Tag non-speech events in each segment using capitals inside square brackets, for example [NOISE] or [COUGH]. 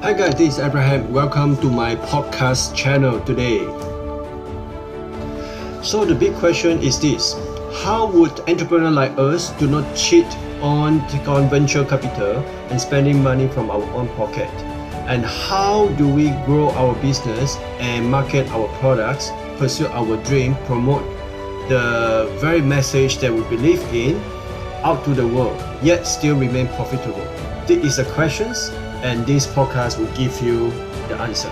Hi guys, this is Abraham. Welcome to my podcast channel today. So the big question is this: How would entrepreneur like us do not cheat on take on venture capital and spending money from our own pocket? And how do we grow our business and market our products, pursue our dream, promote the very message that we believe in out to the world, yet still remain profitable? This is questions, and this podcast will give you the answer.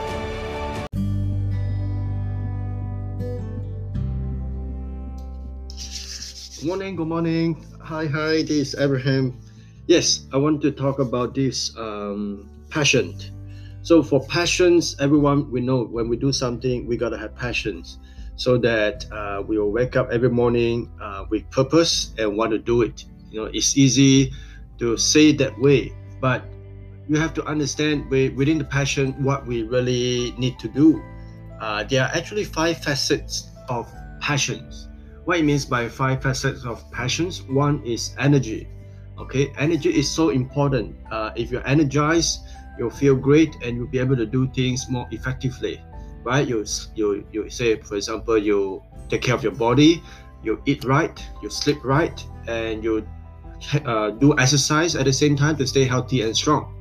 Good morning, good morning. Hi, hi, this is Abraham. Yes, I want to talk about this um, passion. So, for passions, everyone we know when we do something, we gotta have passions so that uh, we will wake up every morning uh, with purpose and want to do it. You know, it's easy to say that way, but you have to understand within the passion what we really need to do. Uh, there are actually five facets of passions. What it means by five facets of passions, one is energy. Okay, energy is so important. Uh, if you're energized, you'll feel great and you'll be able to do things more effectively right? You you you say, for example, you take care of your body, you eat right, you sleep right, and you uh, do exercise at the same time to stay healthy and strong.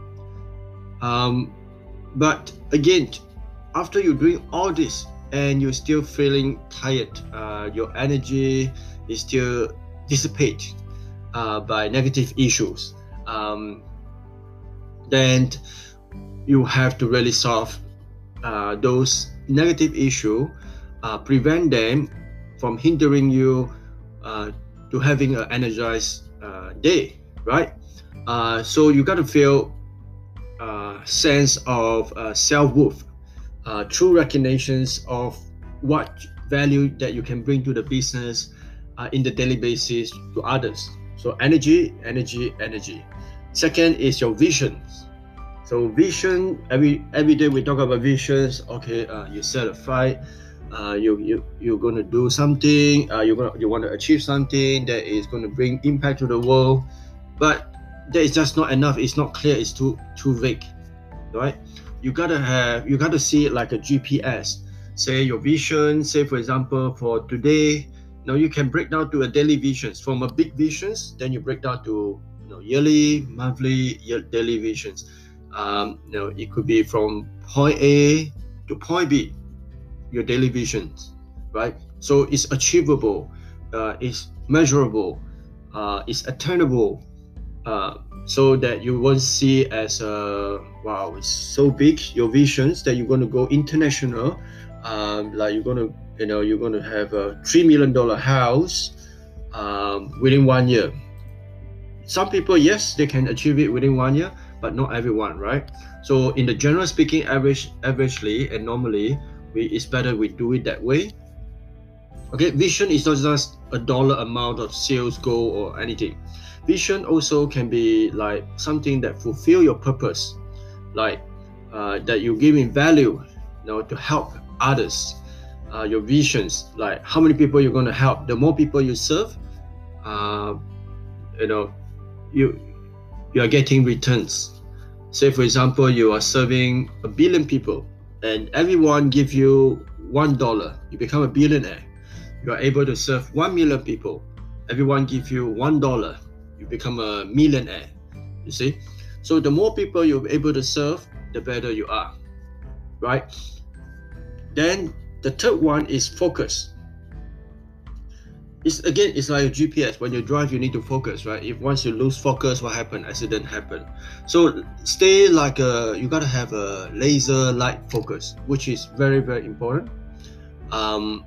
Um, but again, after you're doing all this and you're still feeling tired, uh, your energy is still dissipate uh, by negative issues. Um, then you have to really solve uh, those negative issue uh, prevent them from hindering you uh, to having an energized uh, day right so you got to feel uh, sense of uh, self-worth true recognitions of what value that you can bring to the business in the daily basis to others so energy energy energy second is your visions so vision every every day we talk about visions. Okay, uh, you set a fight. Uh, you you you're gonna do something. Uh, you're gonna you want to achieve something that is to bring impact to the world, but that is just not enough. It's not clear. It's too too vague, right? You gotta have you gotta see it like a GPS. Say your vision. Say for example for today. Now you can break down to a daily visions from a big visions. Then you break down to you know yearly, monthly, year, daily visions um, you know, it could be from point A to point B, your daily visions, right? So it's achievable, uh, it's measurable, uh, it's attainable, uh, so that you won't see as a wow, it's so big your visions that you're going to go international, um, like you're going to you know you're going to have a three million dollar house um, within one year. Some people, yes, they can achieve it within one year but not everyone, right? So in the general speaking, average averagely and normally, we it's better we do it that way. Okay, vision is not just a dollar amount of sales goal or anything. Vision also can be like something that fulfill your purpose, like uh, that you give in value, you know, to help others. Uh, your visions, like how many people you're going to help. The more people you serve, uh, you know, you you are getting returns. Say for example you are serving a billion people and everyone give you one dollar. You become a billionaire. You are able to serve one million people. Everyone give you one dollar you become a millionaire you see? So the more people you're able to serve the better you are right? Then the third one is focus. It's again it's like a gps when you drive you need to focus right? If once you lose focus what happened? accident happen so stay like a you gotta have a laser light focus which is very very important. Um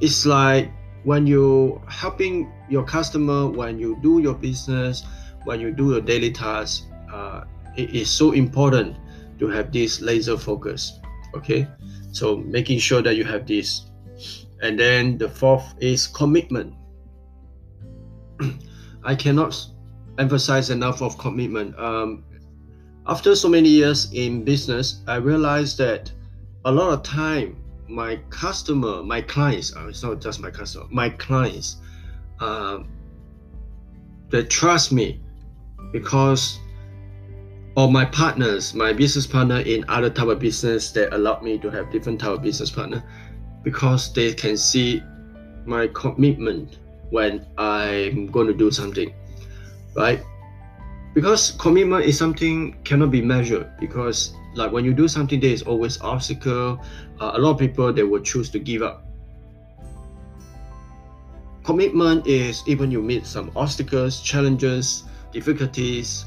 it's like when you helping your customer when you do your business when you do your daily tasks uh, it is so important to have this laser focus okay so making sure that you have this and then the fourth is commitment. [CLEARS THROAT] I cannot emphasize enough of commitment. Um, after so many years in business, I realized that a lot of time my customer, my clients, uh, it's not just my customer, my clients, um, they trust me because or my partners, my business partner in other type of business that allowed me to have different type of business partner because they can see my commitment when I'm going to do something, right? Because commitment is something cannot be measured because like when you do something there is always obstacle. Uh, a lot of people they will choose to give up. Commitment is even you meet some obstacles, challenges, difficulties,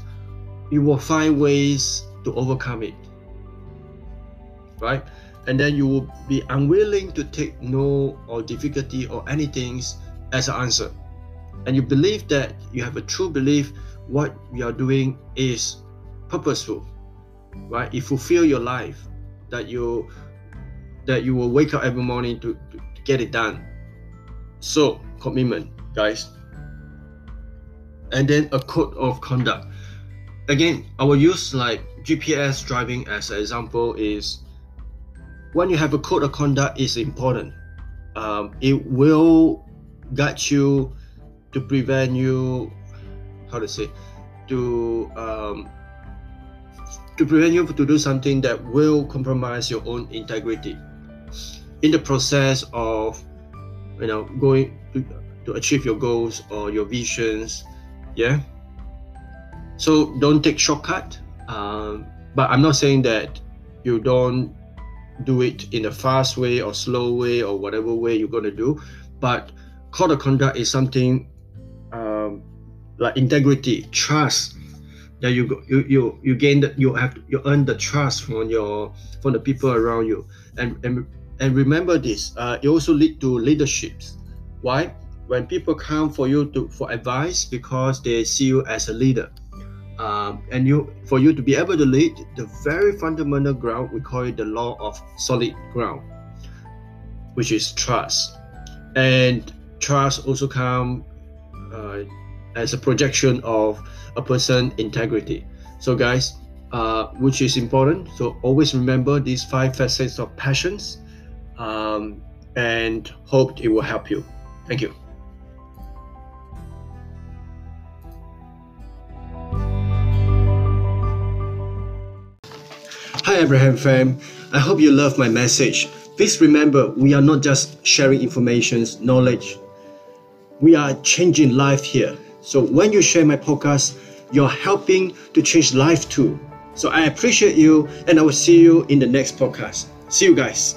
you will find ways to overcome it. Right? And then you will be unwilling to take no or difficulty or anything as an answer. And you believe that you have a true belief what you are doing is purposeful. Right? It fulfill your life. That you that you will wake up every morning to, to, to get it done. So commitment, guys. And then a code of conduct again, I will use like GPS driving as an example is when you have a code of conduct is important. Um, it will guide you to prevent you, how to say, to um, to prevent you to do something that will compromise your own integrity in the process of you know going to, to achieve your goals or your visions yeah so don't take shortcut. Um, but I'm not saying that you don't do it in a fast way or slow way or whatever way you're going to do. But code of conduct is something um, like integrity, trust that you you you you gain that you have you earn the trust from your from the people around you. And and and remember this uh, it also lead to leaderships. Why? When people come for you to for advice because they see you as a leader. Um, and you for you to be able to lead the very fundamental ground we call it the law of solid ground which is trust. And trust also come uh, as a projection of a person integrity so guys uh, which is important so always remember these five facets of passions um, and hope it will help you thank you Hi, Abraham fam. I hope you love my message. Please remember, we are not just sharing information, knowledge. We are changing life here. So when you share my podcast, you're helping to change life too. So I appreciate you, and I will see you in the next podcast. See you guys.